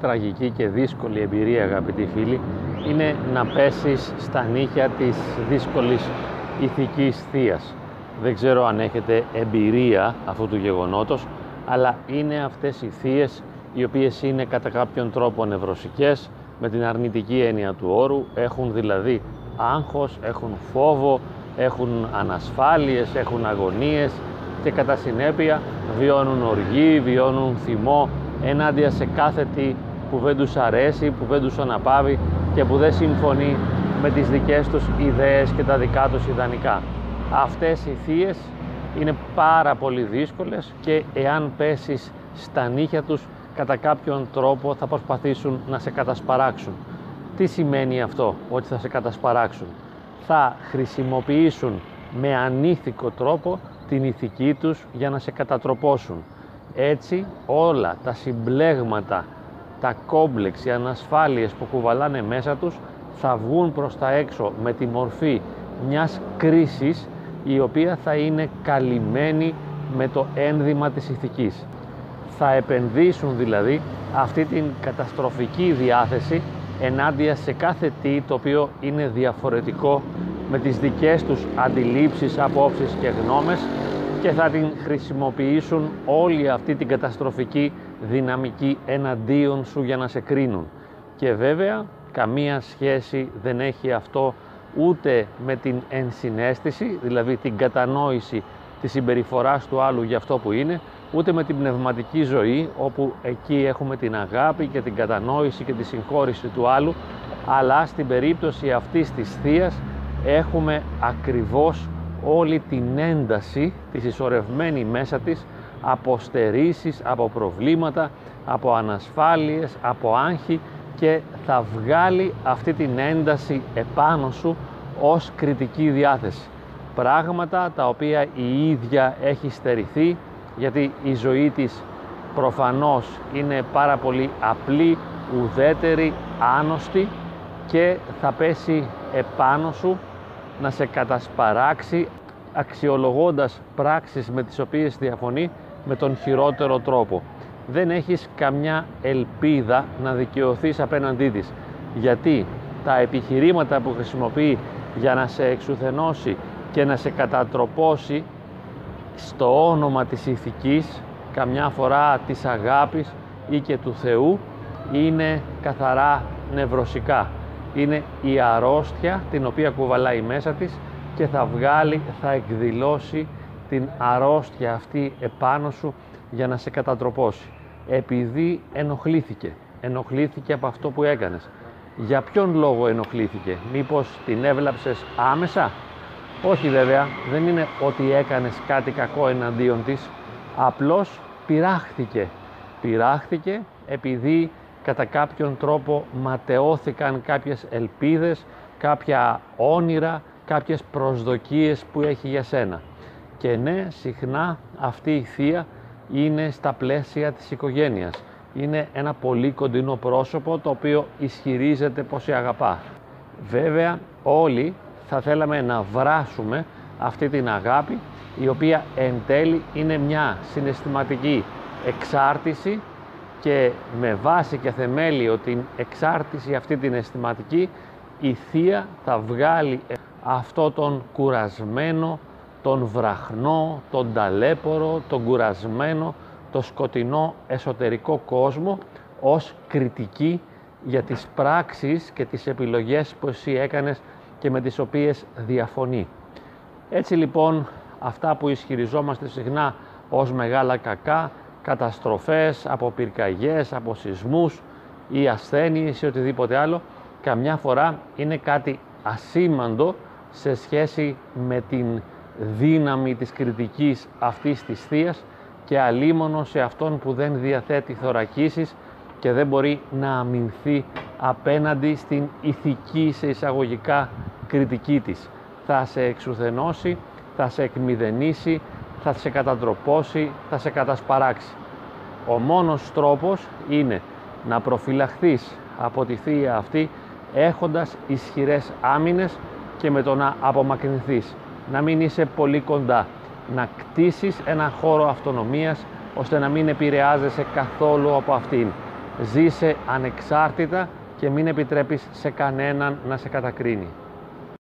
τραγική και δύσκολη εμπειρία αγαπητοί φίλοι είναι να πέσεις στα νύχια της δύσκολης ηθικής θείας. Δεν ξέρω αν έχετε εμπειρία αυτού του γεγονότος, αλλά είναι αυτές οι θείες οι οποίες είναι κατά κάποιον τρόπο νευρωσικές, με την αρνητική έννοια του όρου, έχουν δηλαδή άγχος, έχουν φόβο, έχουν ανασφάλειες, έχουν αγωνίες και κατά συνέπεια βιώνουν οργή, βιώνουν θυμό ενάντια σε κάθε τι που δεν τους αρέσει, που δεν τους αναπαύει και που δεν συμφωνεί με τις δικές τους ιδέες και τα δικά τους ιδανικά. Αυτές οι θείες είναι πάρα πολύ δύσκολες και εάν πέσεις στα νύχια τους κατά κάποιον τρόπο θα προσπαθήσουν να σε κατασπαράξουν. Τι σημαίνει αυτό ότι θα σε κατασπαράξουν; Θα χρησιμοποιήσουν με ανήθικο τρόπο την ηθική τους για να σε κατατροπώσουν. Έτσι όλα τα συμπλέγματα, τα κόμπλεξ, οι ανασφάλειες που κουβαλάνε μέσα τους θα βγουν προς τα έξω με τη μορφή μιας κρίσης η οποία θα είναι καλυμμένη με το ένδυμα της ηθικής. Θα επενδύσουν δηλαδή αυτή την καταστροφική διάθεση ενάντια σε κάθε τι το οποίο είναι διαφορετικό με τις δικές τους αντιλήψεις, απόψεις και γνώμες και θα την χρησιμοποιήσουν όλη αυτή την καταστροφική δυναμική εναντίον σου για να σε κρίνουν. Και βέβαια καμία σχέση δεν έχει αυτό ούτε με την ενσυναίσθηση, δηλαδή την κατανόηση της συμπεριφοράς του άλλου για αυτό που είναι, ούτε με την πνευματική ζωή, όπου εκεί έχουμε την αγάπη και την κατανόηση και τη συγχώρηση του άλλου, αλλά στην περίπτωση αυτής της θεία έχουμε ακριβώς όλη την ένταση της ισορρευμένη μέσα της από στερήσεις, από προβλήματα, από ανασφάλειες, από άγχη και θα βγάλει αυτή την ένταση επάνω σου ως κριτική διάθεση. Πράγματα τα οποία η ίδια έχει στερηθεί γιατί η ζωή της προφανώς είναι πάρα πολύ απλή, ουδέτερη, άnosτη και θα πέσει επάνω σου να σε κατασπαράξει αξιολογώντας πράξεις με τις οποίες διαφωνεί με τον χειρότερο τρόπο. Δεν έχεις καμιά ελπίδα να δικαιωθείς απέναντί της. Γιατί τα επιχειρήματα που χρησιμοποιεί για να σε εξουθενώσει και να σε κατατροπώσει στο όνομα της ηθικής, καμιά φορά της αγάπης ή και του Θεού, είναι καθαρά νευρωσικά. Είναι η αρρώστια την οποία κουβαλάει μέσα της και θα βγάλει, θα εκδηλώσει την αρρώστια αυτή επάνω σου για να σε κατατροπώσει. Επειδή ενοχλήθηκε, ενοχλήθηκε από αυτό που έκανες. Για ποιον λόγο ενοχλήθηκε, μήπως την έβλαψες άμεσα; Όχι βέβαια, δεν είναι ότι έκανες κάτι κακό εναντίον της, απλώς πειράχθηκε. Πειράχθηκε επειδή κατά κάποιον τρόπο ματαιώθηκαν κάποιες ελπίδες, κάποια όνειρα, κάποιες προσδοκίες που έχει για σένα. Και ναι, συχνά αυτή η θεία είναι στα πλαίσια της οικογένειας. Είναι ένα πολύ κοντινό πρόσωπο το οποίο ισχυρίζεται πως σε αγαπά. Βέβαια όλοι θα θέλαμε να βράσουμε αυτή την αγάπη η οποία εν τέλει είναι μια συναισθηματική εξάρτηση και με βάση και θεμέλιο την εξάρτηση αυτή την αισθηματική η θεία θα βγάλει αυτό τον κουρασμένο, τον βραχνό, τον ταλέπορο, τον κουρασμένο, το σκοτεινό εσωτερικό κόσμο ως κριτική για τις πράξεις και τις επιλογές που εσύ έκανες και με τις οποίες διαφωνεί. Έτσι λοιπόν αυτά που ισχυριζόμαστε συχνά ως μεγάλα κακά, καταστροφές, από πυρκαγιές, από σεισμούς ή ασθένειες ή οτιδήποτε άλλο, καμιά φορά είναι κάτι ασήμαντο σε σχέση με την δύναμη της κριτικής αυτής της θεία και αλίμονο σε αυτόν που δεν διαθέτει θωρακίσεις και δεν μπορεί να αμυνθεί απέναντι στην ηθική σε εισαγωγικά κριτική της. Θα σε εξουθενώσει, θα σε εκμηδενήσει, θα σε κατατροπώσει, θα σε κατασπαράξει. Ο μόνος τρόπος είναι να προφυλαχθείς από τη θεία αυτή έχοντας ισχυρές άμυνες και με το να απομακρυνθείς, να μην είσαι πολύ κοντά, να κτίσεις ένα χώρο αυτονομίας ώστε να μην επηρεάζεσαι καθόλου από αυτήν. Ζήσε ανεξάρτητα και μην επιτρέπεις σε κανέναν να σε κατακρίνει.